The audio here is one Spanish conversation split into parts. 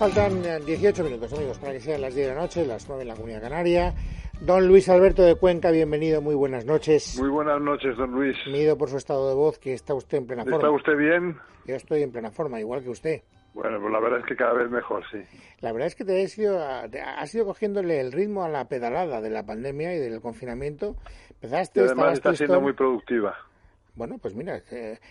faltan 18 minutos, amigos, para que sean las 10 de la noche, las 9 en la Comunidad Canaria. Don Luis Alberto de Cuenca, bienvenido, muy buenas noches. Muy buenas noches, don Luis. Mido por su estado de voz que está usted en plena forma. ¿Está usted bien? Yo estoy en plena forma, igual que usted. Bueno, pues la verdad es que cada vez mejor, sí. La verdad es que te has ido, has ido cogiéndole el ritmo a la pedalada de la pandemia y del confinamiento. Empezaste, y además está siendo muy productiva. Bueno, pues mira,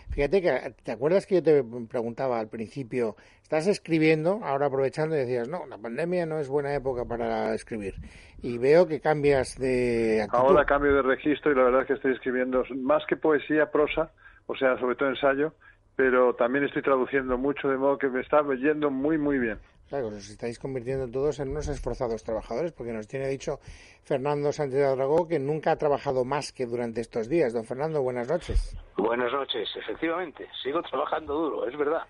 fíjate que te acuerdas que yo te preguntaba al principio, estás escribiendo, ahora aprovechando y decías, no, la pandemia no es buena época para escribir. Y veo que cambias de. Ahora cambio de registro y la verdad es que estoy escribiendo más que poesía, prosa, o sea, sobre todo ensayo, pero también estoy traduciendo mucho, de modo que me está yendo muy, muy bien. Claro, os estáis convirtiendo todos en unos esforzados trabajadores, porque nos tiene dicho Fernando Sánchez Dragó que nunca ha trabajado más que durante estos días. Don Fernando, buenas noches. Buenas noches, efectivamente. Sigo trabajando duro, es verdad.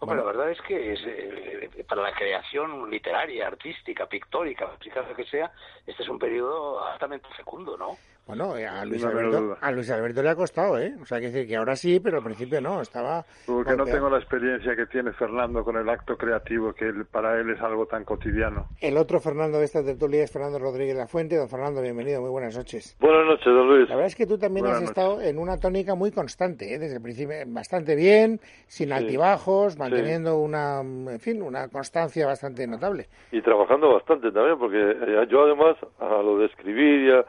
Hombre, la verdad es que es, eh, para la creación literaria, artística, pictórica, lo que sea, este es un periodo altamente fecundo, ¿no? Bueno, eh, a Luis, Alberto, a Luis Alberto le ha costado, ¿eh? O sea, que decir que ahora sí, pero al principio no, estaba... Porque no tengo la experiencia que tiene Fernando con el acto creativo, que para él es algo tan cotidiano. El otro Fernando de esta tertulia es Fernando Rodríguez La Fuente. Don Fernando, bienvenido, muy buenas noches. Buenas noches, don Luis. La verdad es que tú también has estado en una tónica muy constante, ¿eh? Desde el principio, bastante bien, sin altibajos, manteniendo una, en fin, una constancia bastante notable. Y trabajando bastante también, porque eh, yo además, a lo de escribir y a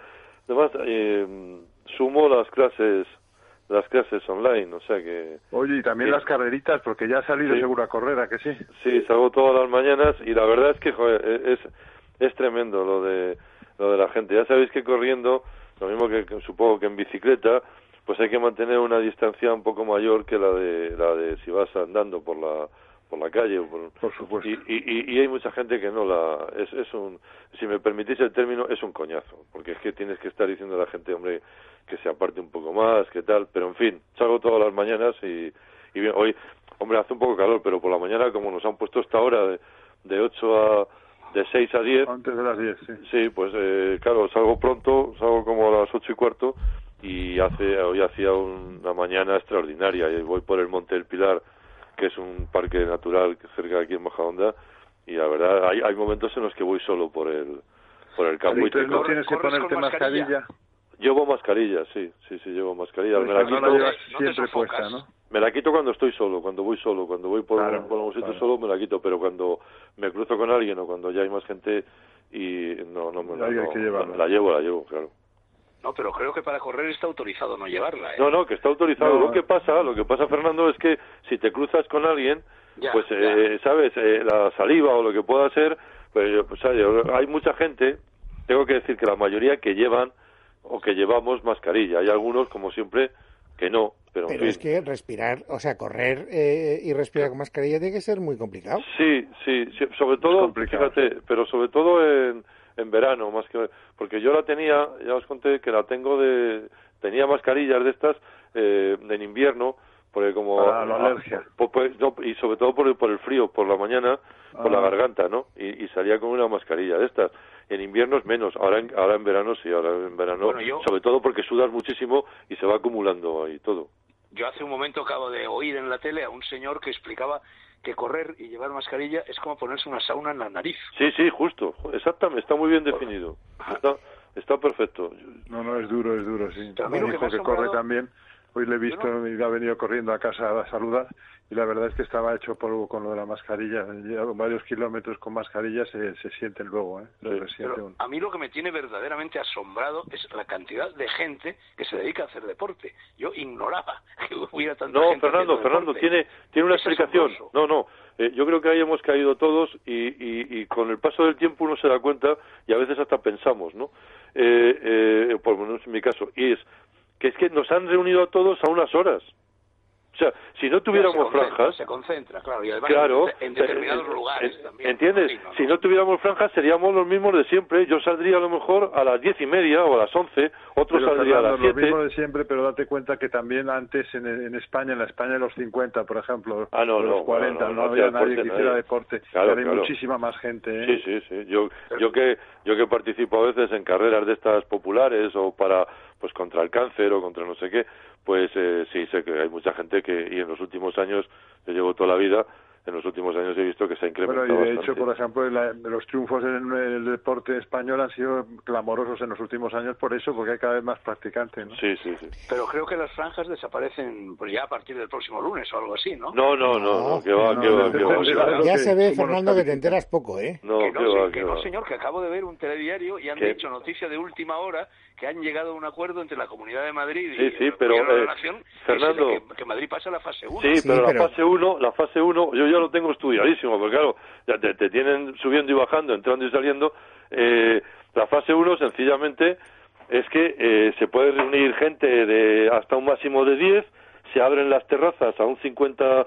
Además, eh, sumo las clases las clases online, o sea que... Oye, y también las carreritas, porque ya ha salido seguro a correr, ¿a que sí? Sí, salgo todas las mañanas y la verdad es que e, es, es tremendo lo de, lo de la gente. Ya sabéis que corriendo, lo mismo que, supongo que en bicicleta, pues hay que mantener una distancia un poco mayor que la de, la de si vas andando por la por la calle. Por, supuesto. Y, y, y, hay mucha gente que no la... Es, es un, si me permitís el término, es un coñazo. Porque es que tienes que estar diciendo a la gente, hombre, que se aparte un poco más, que tal. Pero en fin, salgo todas las mañanas y, y bien, hoy, hombre, hace un poco calor, pero por la mañana, como nos han puesto esta hora de, de 8 a... De 6 a 10. Antes de las 10, sí. Sí, pues eh, claro, salgo pronto, salgo como a las ocho y cuarto y hace hoy hacía una mañana extraordinaria y voy por el Monte del Pilar que es un parque natural cerca de aquí en Majadonda y la verdad hay, hay momentos en los que voy solo por el por el campo y no tienes que ponerte mascarilla. Llevo mascarilla, sí, sí, sí, llevo mascarilla. me la quito, siempre puesta, ¿no? Me la quito cuando estoy solo, cuando voy solo, cuando voy por, un sitio solo me la quito, pero cuando me cruzo con alguien o cuando ya hay más gente y no, no me la, la llevo, la llevo, claro. No, pero creo que para correr está autorizado no llevarla. ¿eh? No, no, que está autorizado. lo que pasa, lo que pasa, Fernando, es que si te cruzas con alguien, pues, eh, sabes, eh, la saliva o lo que pueda ser, pues, pues hay mucha gente, tengo que decir que la mayoría que llevan o que llevamos mascarilla. Hay algunos, como siempre, que no. Pero, pero es que respirar, o sea, correr eh, y respirar con mascarilla tiene que ser muy complicado. Sí, sí, sí sobre todo, fíjate, pero sobre todo en en verano, más que porque yo la tenía, ya os conté que la tengo de tenía mascarillas de estas eh, en invierno porque como la alergia. pues, y sobre todo por el, por el frío por la mañana por la ah. garganta no y, salía con una mascarilla de estas. En invierno es menos ahora en, ahora en verano sí ahora en verano sobre todo porque sudas muchísimo y se va acumulando ahí todo yo hace un momento acabo de oír en la tele a un señor que explicaba que correr y llevar mascarilla es como ponerse una sauna en la nariz. Sí, sí, justo, exactamente, está muy bien definido. Está, está perfecto. No, no, es duro, es duro, sí. Mi hijo que, corre también, hoy le he visto y ha venido corriendo a casa a saludar y la verdad es que estaba hecho polvo con lo de la mascarilla. Llevo varios kilómetros con mascarilla, se, se siente luego, ¿eh? A mí lo que me tiene verdaderamente asombrado es la cantidad de gente que se dedica a hacer deporte. Yo ignoraba que hubiera tanta no, Fernando, Fernando, tiene, tiene una explicación. No, no. Eh, yo creo que ahí hemos caído todos y, y, y, con el paso del tiempo uno se da cuenta y a veces hasta pensamos, ¿no? Eh, eh, por lo menos en mi caso. Y es que es que nos han reunido a todos a unas horas. O sea, si no tuviéramos franjas... Se concentra, claro, y además claro, en determinados lugares también. ¿Entiendes? Si no tuviéramos franjas seríamos los mismos de siempre. Yo saldría a lo mejor a las diez y media o a las once, otro saldría a las siete. Lo mismo de siempre, pero date cuenta que también antes en, en España, en la España de los 50, por ejemplo, ah, no, los 40, no, había nadie que hiciera deporte. Claro, hay muchísima más gente. ¿eh? Sí, sí, sí. Yo, yo, que, yo que participo a veces en carreras de estas populares o para pues contra el cáncer o contra no sé qué, pues eh, sí sé que hay mucha gente que, y en los últimos años, yo llevo toda la vida, en los últimos años he visto que se ha incrementado. Bueno, y de hecho, por ejemplo, los triunfos en el deporte español han sido clamorosos en los últimos años por eso, porque hay cada vez más practicantes, ¿no? Sí, sí, sí. Pero creo que las franjas desaparecen pues ya a partir del próximo lunes o algo así, ¿no? No, no, no, que va, que va, que va. Ya se ve, Fernando, que te enteras poco, ¿eh? No, que no, que no señor, que acabo de ver un telediario y han dicho noticia de última hora que han llegado a un acuerdo entre la Comunidad de Madrid y, sí, pero, la Nación Fernando, que, Madrid pasa a la fase 1. Sí, pero, la fase 1, la fase 1, yo ya lo tengo estudiadísimo, porque claro, ya te, tienen subiendo y bajando, entrando y saliendo. Eh, la fase 1 sencillamente es que eh, se puede reunir gente de hasta un máximo de 10, se abren las terrazas a un 50%,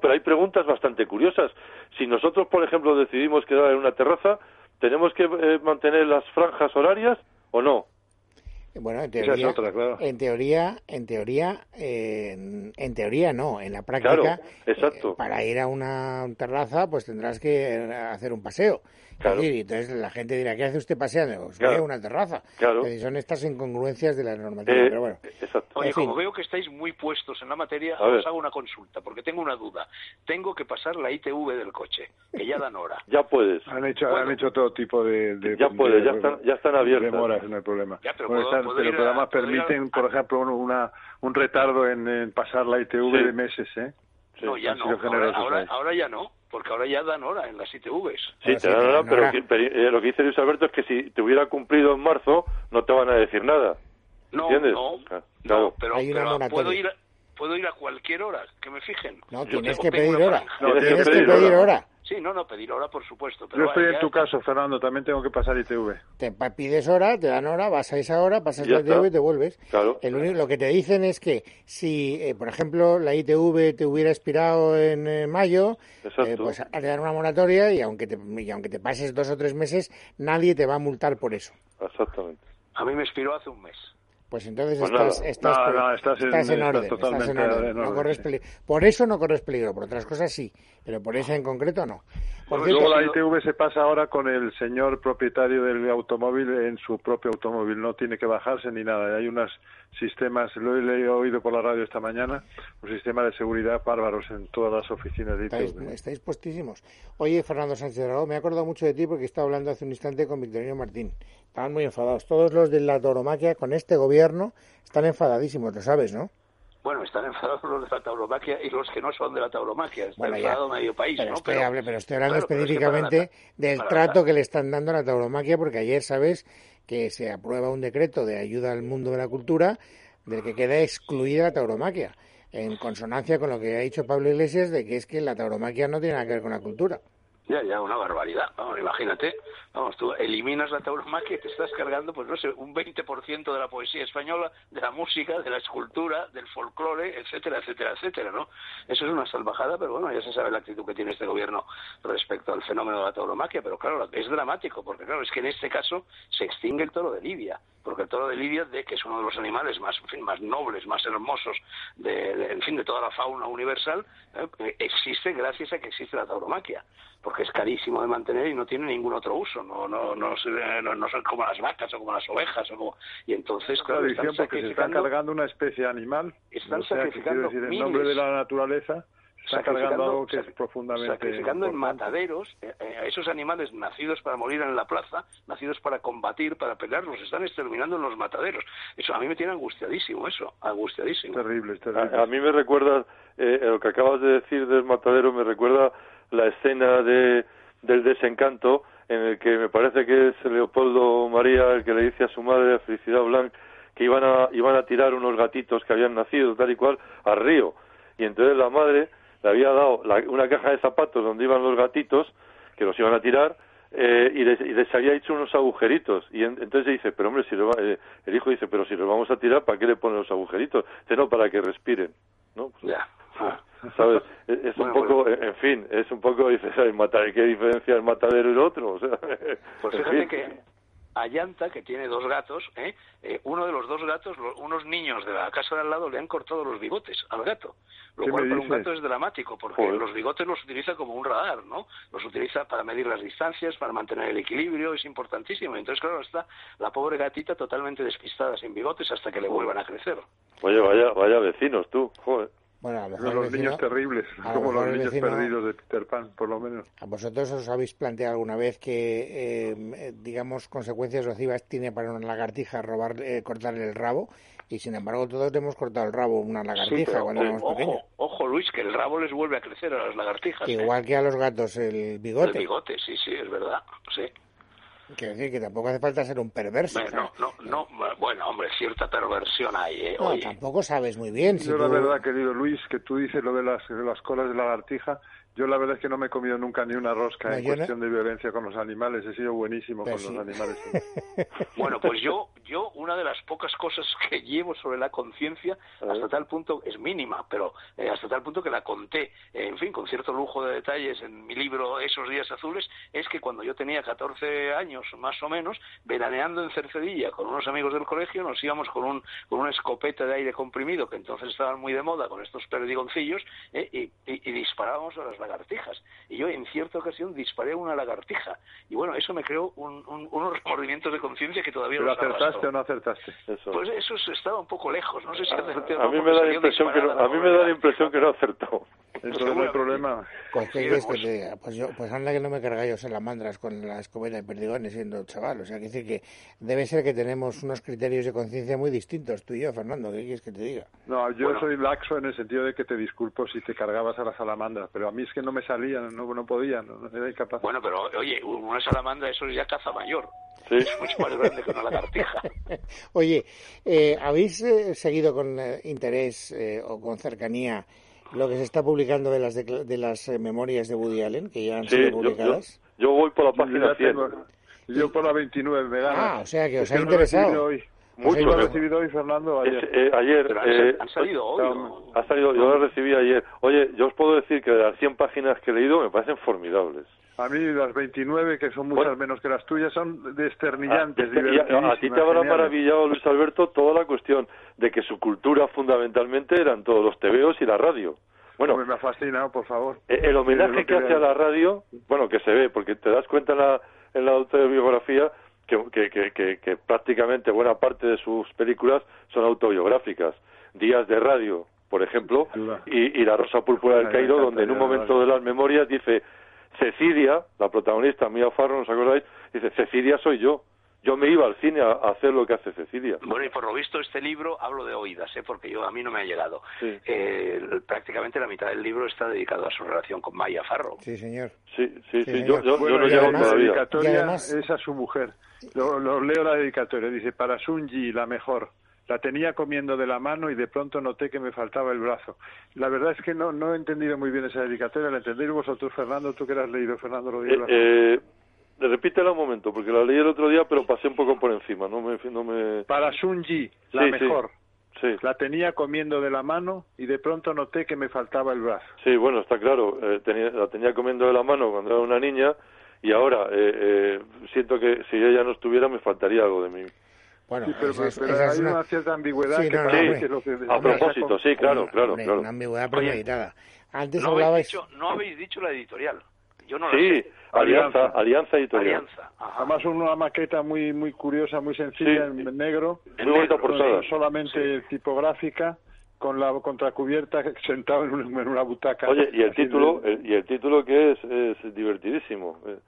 pero hay preguntas bastante curiosas. Si nosotros, por ejemplo, decidimos quedar en una terraza, ¿tenemos que eh, mantener las franjas horarias o no? Bueno, en teoría, en teoría, en teoría, en teoría no, en la práctica, exacto. Eh, para ir a una terraza, pues tendrás que hacer un paseo. Y entonces la gente dirá, ¿qué hace usted paseando? Pues claro. una terraza. Claro. son estas incongruencias de la normativa, eh, pero bueno. Exacto. Oye, como veo que estáis muy puestos en la materia, os hago una consulta, porque tengo una duda. Tengo que pasar la ITV del coche, que ya dan hora. ya puedes. Han hecho, han hecho todo tipo de... ya puedes, ya, están, ya están abiertas. Demoras, no hay problema. Ya, pero pero además permiten, por ejemplo, una, un retardo en, pasar la ITV de meses, ¿eh? no, ya no. Ahora, ahora, ya no, porque ahora ya dan hora en las ITVs. Sí, te dan hora, pero eh, lo que dice Luis Alberto es que si te hubiera cumplido en marzo, no te van a decir nada. No, ¿Entiendes? no, no, pero, pero puedo ir puedo ir a cualquier hora que me fijen. No, tienes que pedir hora. No, tienes que pedir hora. Sí, no, no, pedir hora, por supuesto. Yo estoy en tu caso, Fernando, también tengo que pasar ITV. Te pides hora, te dan hora, vas a esa hora, pasas la ITV y te vuelves. Claro. lo que te dicen es que si, eh, por ejemplo, la ITV te hubiera expirado en eh, mayo, eh, pues te dan una moratoria y aunque, te, y aunque te pases dos o tres meses, nadie te va a multar por eso. Exactamente. A mí me expiró hace un mes. Pues entonces estás, estás, en, orden. por eso no corres peligro, por otras cosas sí, pero por eso en concreto no. luego la ITV se pasa ahora con el señor propietario del automóvil en su propio automóvil, no tiene que bajarse ni nada. Hay unos sistemas, lo he oído por la radio esta mañana, un sistema de seguridad bárbaros en todas las oficinas de ITV. Estáis, puestísimos. Oye, Fernando Sánchez Dragó, me he acordado mucho de ti porque estaba hablando hace un instante con Victorino Martín. Estaban muy enfadados. Todos los de la tauromaquia con este gobierno están enfadadísimos, lo sabes, ¿no? Bueno, están enfadados los de la tauromaquia y los que no son de la tauromaquia. Está enfadado medio país, pero ¿no? Estoy, pero, estoy hablando específicamente del trato que le están dando a la tauromaquia, porque ayer sabes que se aprueba un decreto de ayuda al mundo de la cultura del que queda excluida la tauromaquia, en consonancia con lo que ha dicho Pablo Iglesias de que es que la tauromaquia no tiene nada que ver con la cultura. Ya, ya, una barbaridad. Vamos, imagínate. Vamos, tú eliminas la tauromaquia y te estás cargando, pues no sé, un 20% de la poesía española, de la música, de la escultura, del folclore, etcétera, etcétera, etcétera, ¿no? Eso es una salvajada, pero bueno, ya se sabe la actitud que tiene este gobierno respecto al fenómeno de la tauromaquia, pero claro, es dramático, porque claro, es que en este caso se extingue el toro de Libia, porque el toro de Libia, de que es uno de los animales más, en fin, más nobles, más hermosos, de, en fin, de toda la fauna universal, eh, existe gracias a que existe la tauromaquia porque es carísimo de mantener y no tiene ningún otro uso, no no no, no, son como las vacas o como las ovejas o y entonces claro, están porque se está cargando una especie animal, están sacrificando decir, en nombre de la naturaleza está cargando algo que es profundamente sacrificando en mataderos eh, eh, a esos animales nacidos para morir en la plaza, nacidos para combatir, para pelear, los están exterminando en los mataderos. Eso a mí me tiene angustiadísimo, eso, angustiadísimo. Terrible, terrible. A, mí me recuerda eh, lo que acabas de decir del matadero, me recuerda la escena de, del desencanto en el que me parece que es Leopoldo María el que le dice a su madre, Felicidad Blanc, que iban a, iban a tirar unos gatitos que habían nacido tal y cual al río. Y entonces la madre le había dado una caja de zapatos donde iban los gatitos, que los iban a tirar, eh, y, les, había hecho unos agujeritos. Y entonces dice, pero hombre, si eh, el hijo dice, pero si los vamos a tirar, ¿para qué le ponen los agujeritos? Dice, no, para que respiren. ¿no? Pues, Es, un poco, en fin, es un poco, dices, ¿qué diferencia el matadero y el otro? O sea, pues fíjate que a Llanta, que tiene dos gatos, ¿eh? ¿eh? uno de los dos gatos, unos niños de la casa de al lado le han cortado los bigotes al gato. Lo cual para un gato es dramático, porque los bigotes los utiliza como un radar, ¿no? Los utiliza para medir las distancias, para mantener el equilibrio, es importantísimo. Entonces, claro, está la pobre gatita totalmente despistada, sin bigotes, hasta que le vuelvan a crecer. Oye, vaya, vaya vecinos tú, joder. Bueno, los niños terribles, como los niños perdidos de Peter Pan, por lo menos. ¿A vosotros os habéis planteado alguna vez que, eh, digamos, consecuencias nocivas tiene para una lagartija robar, eh, cortarle el rabo? Y sin embargo, todos hemos cortado el rabo una lagartija cuando éramos pequeños. Ojo, Luis, que el rabo les vuelve a crecer a las lagartijas. ¿eh? igual que a los gatos el bigote. El bigote, sí, sí, es verdad, sí. Quiero decir que tampoco hace falta ser un perverso. Bueno, no, no, bueno, hombre, cierta perversión hay. ¿eh? No, tampoco sabes muy bien. Yo la verdad, querido Luis, que tú dices lo de las, de las colas de lagartija, yo la verdad es que no me he comido nunca ni una rosca en cuestión de violencia con los animales. He sido buenísimo pues con los animales. bueno, pues yo, yo una de las pocas cosas que llevo sobre la conciencia, hasta tal punto, es mínima, pero eh, hasta tal punto que la conté, eh, en fin, con cierto lujo de detalles en mi libro Esos días azules, es que cuando yo tenía 14 años, más o menos, veraneando en Cercedilla con unos amigos del colegio, nos íbamos con, un, con una escopeta de aire comprimido, que entonces estaban muy de moda, con estos perdigoncillos, eh, y, y, y disparábamos a las lagartijas. Y yo en cierta ocasión disparé una lagartija. Y bueno, eso me creó unos remordimientos de conciencia que todavía no acertaste o no acertaste? Pues eso estaba un poco lejos. No sé si acerté a, mí me da la impresión que no, a mí me da la impresión que no acertó. Eso es el problema. Pues, que pues, yo, pues anda que no me cargáis salamandras con la escopeta de perdigones siendo chaval. O sea, que decir que debe ser que tenemos unos criterios de conciencia muy distintos, tú y yo, Fernando. ¿Qué quieres que te diga? No, yo soy laxo en el sentido de que te disculpo si te cargabas a la salamandra, pero a mí es que no me salía, no, no podía, no, era incapaz. Bueno, pero oye, una salamandra eso es ya caza mayor. Sí. Es mucho más grande que una lagartija. oye, eh, ¿habéis eh, seguido con eh, interés o con cercanía lo que se está publicando de las de, las memorias de Woody Allen, que ya han sido publicadas? Yo, voy por la página 100. yo por la 29, me Ah, o sea que os ha interesado. Mucho. Lo he recibido hoy, Fernando, ayer. Eh, ayer. Eh, ¿Han salido hoy? Ha salido, yo lo recibí ayer. Oye, yo os puedo decir que de las 100 páginas que he leído me parecen formidables. A mí las 29, que son muchas menos que las tuyas, son desternillantes. A, a, ti te habrá maravillado, Luis Alberto, toda la cuestión de que su cultura fundamentalmente eran todos los tebeos y la radio. Bueno, me ha fascinado, por favor. Eh, el, homenaje que, hace a la radio, bueno, que se ve, porque te das cuenta en la, en la autobiografía que, que, que, prácticamente buena parte de sus películas son autobiográficas. Días de radio, por ejemplo, y, y La Rosa Púrpura del Cairo, donde en un momento de las memorias dice Cecilia, la protagonista, Mia Farro, ¿nos acordáis? Dice, Cecilia soy yo yo me iba al cine a, hacer lo que hace Cecilia. Bueno, y por lo visto este libro, hablo de oídas, ¿eh? porque yo a mí no me ha llegado. Eh, prácticamente la mitad del libro está dedicado a su relación con Maya Farro. Sí, señor. Sí, sí, sí, yo, yo, no llego todavía. La dedicatoria es a su mujer. Lo, leo la dedicatoria, dice, para Sunji, la mejor. La tenía comiendo de la mano y de pronto noté que me faltaba el brazo. La verdad es que no, no he entendido muy bien esa dedicatoria. ¿La entendéis vosotros, Fernando? ¿Tú que la has leído, Fernando? Lo eh, eh repítela un momento, porque la leí el otro día, pero pasé un poco por encima. No me, no me... Para Sunji, la mejor. Sí. La tenía comiendo de la mano y de pronto noté que me faltaba el brazo. Sí, bueno, está claro. Eh, tenía, la tenía comiendo de la mano cuando era una niña y ahora eh, eh, siento que si ella no estuviera me faltaría algo de mí. Bueno, pero, hay una... cierta ambigüedad que, lo que a propósito, sí, claro, claro, claro. Una ambigüedad premeditada. Antes no hablabais... Habéis dicho, no habéis dicho la editorial. Yo no sí, Alianza, Alianza Editorial. Además una maqueta muy muy curiosa, muy sencilla en negro. En muy bonita Solamente tipográfica con la contracubierta sentado en, una butaca. Oye, y el título, y el título que es, es divertidísimo. Eh,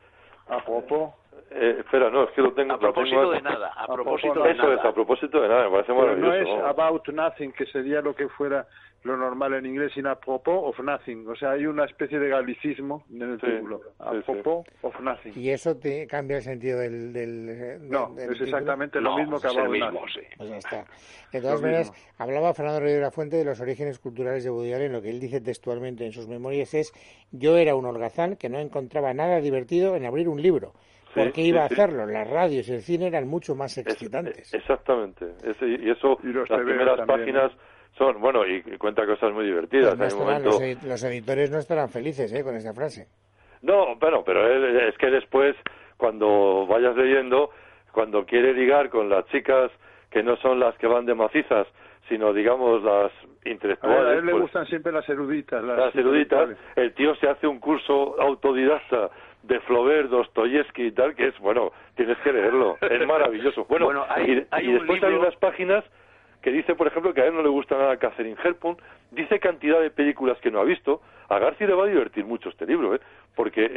a poco. Eh, espera, no, es que lo tengo. A propósito de nada. A, propósito de Eso es, a propósito de nada, me parece maravilloso. no es about nothing, que sería lo que fuera lo normal en inglés, sino apropos of nothing. O sea, hay una especie de galicismo en el título. Apropos of nothing. ¿Y eso te cambia el sentido del. del, no, es exactamente lo mismo que about mismo, Sí. Pues ya está. De todas maneras, hablaba Fernando la Fuente de los orígenes culturales de Woody Allen. Lo que él dice textualmente en sus memorias es: Yo era un holgazán que no encontraba nada divertido en abrir un libro. ¿Por qué iba a hacerlo? Las radios y el cine eran mucho más excitantes. exactamente. y eso, las primeras páginas son, bueno, y, cuenta cosas muy divertidas. Pues los, editores no estarán felices ¿eh? con esa frase. No, bueno, pero es que después, cuando vayas leyendo, cuando quiere ligar con las chicas que no son las que van de macizas, sino digamos las intelectuales. A, él le pues gustan siempre las eruditas. Las, eruditas. El tío se hace un curso autodidacta de Flaubert, Dostoyevsky y tal, que es, bueno, tienes que leerlo. Es maravilloso. Bueno, y, después hay unas páginas que dice, por ejemplo, que a él no le gusta nada Catherine Hepburn, dice cantidad de películas que no ha visto. A García le va a divertir mucho este libro, ¿eh? Porque eh,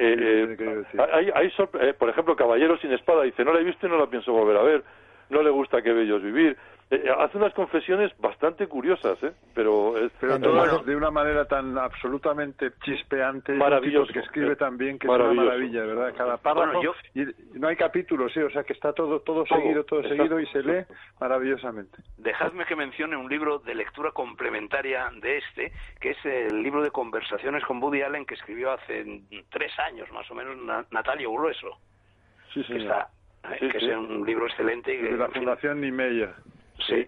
eh hay, hay eh, por ejemplo, Caballero sin espada, dice, no la he visto y no la pienso volver a ver. No le gusta Que Bellos Vivir. Eh, eh, hace unas confesiones bastante curiosas, ¿eh? Pero, pero todas de una manera tan absolutamente chispeante, maravilloso, que escribe tan bien que es una maravilla, ¿verdad? Cada párrafo y no hay capítulos, sí, o sea que está todo todo, seguido, todo seguido y se lee maravillosamente. Dejadme que mencione un libro de lectura complementaria de este, que es el libro de conversaciones con Woody Allen que escribió hace tres años más o menos Natalia Grueso. Sí, sí. Que, está, que es un libro excelente. De la Fundación Niemeyer. Sí.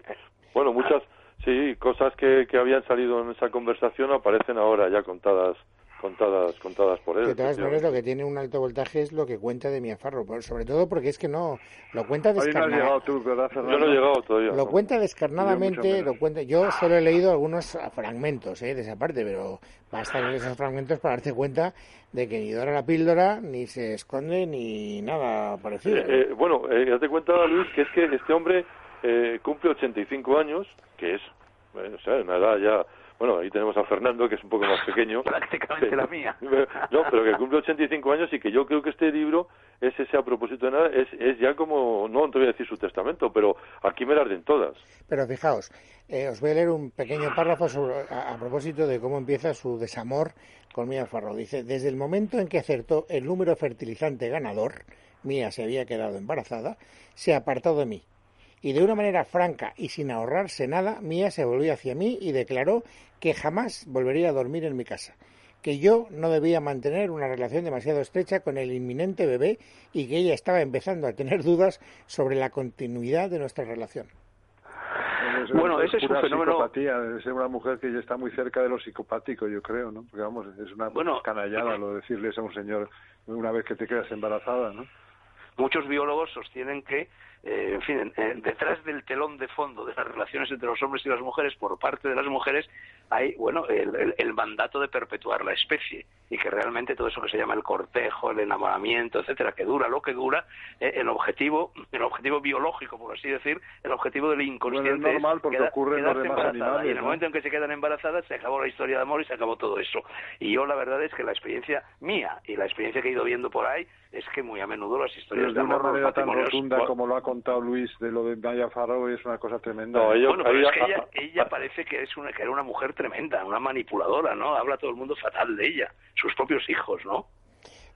Bueno, muchas, sí, cosas que, que habían salido en esa conversación aparecen ahora ya contadas contadas contadas por él. De todas maneras, lo que tiene un alto voltaje es lo que cuenta de mi afarro, sobre todo porque es que no lo cuenta descarnadamente. Yo no he llegado todavía. Lo cuenta descarnadamente, lo cuenta. Yo solo he leído algunos fragmentos ¿eh? de esa parte, pero basta leer esos fragmentos para darte cuenta de que ni dora la píldora, ni se esconde, ni nada parecido. Eh, eh, bueno, eh, date cuenta, Luis, que es que este hombre eh, cumple 85 años, que es, o sea, una edad ya bueno, ahí tenemos a Fernando, que es un poco más pequeño. Prácticamente la mía. no, pero que cumple 85 años y que yo creo que este libro es ese a propósito de nada, es, es ya como, no te voy a decir su testamento, pero aquí me la arden todas. Pero fijaos, eh, os voy a leer un pequeño párrafo a, propósito de cómo empieza su desamor con Mía Farro. Dice, desde el momento en que acertó el número fertilizante ganador, Mía se había quedado embarazada, se apartó de mí y de una manera franca y sin ahorrarse nada, Mía se volvió hacia mí y declaró que jamás volvería a dormir en mi casa, que yo no debía mantener una relación demasiado estrecha con el inminente bebé y que ella estaba empezando a tener dudas sobre la continuidad de nuestra relación. bueno, ese es un fenómeno. Psicopatía, es una mujer que ya está muy cerca de lo psicopático, yo creo, ¿no? Porque vamos, es una bueno, canallada lo decirles a un señor una vez que te quedas embarazada, ¿no? Muchos biólogos sostienen que eh, en fin, detrás del telón de fondo de las relaciones entre los hombres y las mujeres por parte de las mujeres hay, bueno, el, mandato de perpetuar la especie y que realmente todo eso que se llama el cortejo, el enamoramiento, etcétera, que dura lo que dura, eh, el objetivo, el objetivo biológico, por así decir, el objetivo del inconsciente bueno, es normal porque ocurre en los demás animales, y en el momento en que se quedan embarazadas se acabó la historia de amor y se acabó todo eso. Y yo la verdad es que la experiencia mía y la experiencia que he ido viendo por ahí es que muy a menudo las historias de, amor de una manera tan rotunda como lo ha contado Luis de lo de Maya Farrow es una cosa tremenda. bueno, pero es que ella, ella parece que es una que era una mujer tremenda, una manipuladora, ¿no? Habla todo el mundo fatal de ella, sus propios hijos, ¿no?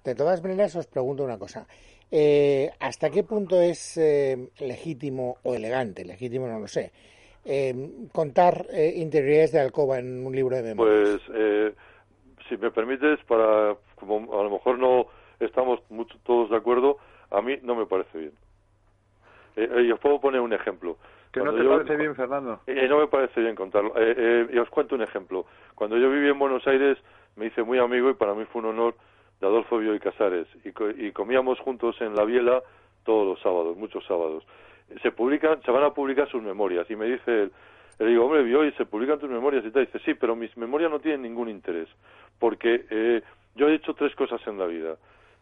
De todas maneras, os pregunto una cosa. Eh, ¿Hasta qué punto es eh, legítimo o elegante, legítimo no lo sé, eh, contar interioridades de alcoba en un libro de memoria? Pues, si me permites, para como a lo mejor no estamos mucho, todos de acuerdo, a mí no me parece bien. Eh, eh, y os puedo poner un ejemplo. ¿Que no te parece bien, Fernando? Eh, no me parece bien contarlo. y os cuento un ejemplo. Cuando yo viví en Buenos Aires, me hice muy amigo y para mí fue un honor de Adolfo Bioy Casares. Y, y comíamos juntos en la biela todos los sábados, muchos sábados. Se publican, se van a publicar sus memorias. Y me dice él, le digo, hombre, Bioy, se publican tus memorias y tal. Dice, sí, pero mis memorias no tienen ningún interés. Porque yo he hecho tres cosas en la vida.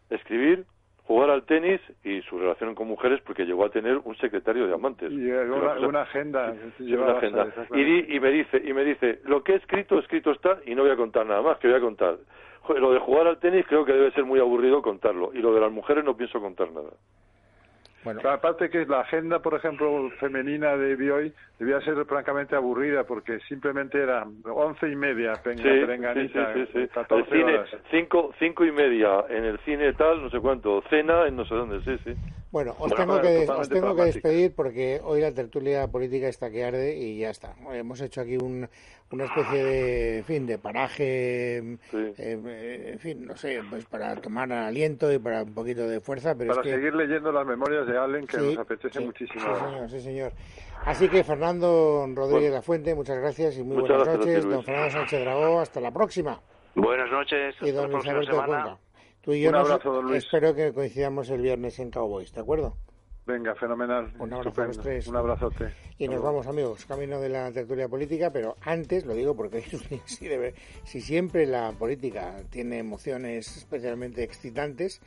Escribir, jugar al tenis y su relación con mujeres porque llegó a tener un secretario de amantes. Y una, agenda, una agenda. Y, y, me dice y me dice lo que he escrito escrito está y no voy a contar nada más que voy a contar lo de jugar al tenis creo que debe ser muy aburrido contarlo y lo de las mujeres no pienso contar nada bueno. aparte que la agenda, por ejemplo, femenina de Bioy debía ser francamente aburrida porque simplemente era once y media, penga, sí, sí, sí, Cinco, cinco y media en el cine tal, no sé cuánto, cena en no sé dónde, sí, sí. Bueno, os tengo, que, os tengo que despedir porque hoy la tertulia política está que arde y ya está. Hemos hecho aquí un, una especie de, fin, de paraje, eh, en fin, no sé, pues para tomar aliento y para un poquito de fuerza. Pero para seguir leyendo las memorias de Allen, que nos apetece muchísimo. Sí, señor, sí, señor. Así que Fernando Rodríguez La Fuente, muchas gracias y muy buenas noches. Don Fernando Sánchez Dragó, hasta la próxima. Buenas noches. Y don Luis Alberto Tú y yo un abrazo, don Luis. espero que coincidamos el viernes en Cowboys, ¿de acuerdo? Venga, fenomenal. Un abrazo a los tres. Un abrazote. Y nos vamos, amigos, camino de la tertulia política, pero antes, lo digo porque si, debe, si siempre la política tiene emociones especialmente excitantes,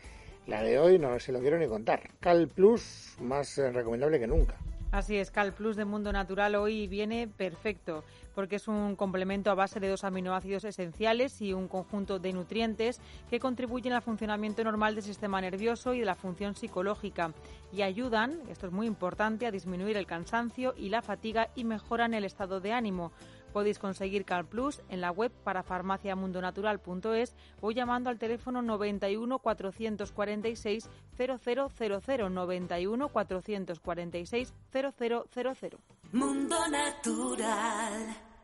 la de hoy no se lo quiero ni contar. Cal Plus, más recomendable que nunca. Así es, Cal Plus de Mundo Natural hoy viene perfecto porque es un complemento a base de dos aminoácidos esenciales y un conjunto de nutrientes que contribuyen al funcionamiento normal del sistema nervioso y de la función psicológica y ayudan, esto es muy importante, a disminuir el cansancio y la fatiga y mejoran el estado de ánimo. Podéis conseguir Cal Plus en la web para farmaciamundonatural.es o llamando al teléfono 91 446 0000 91 446 0000. Mundo Natural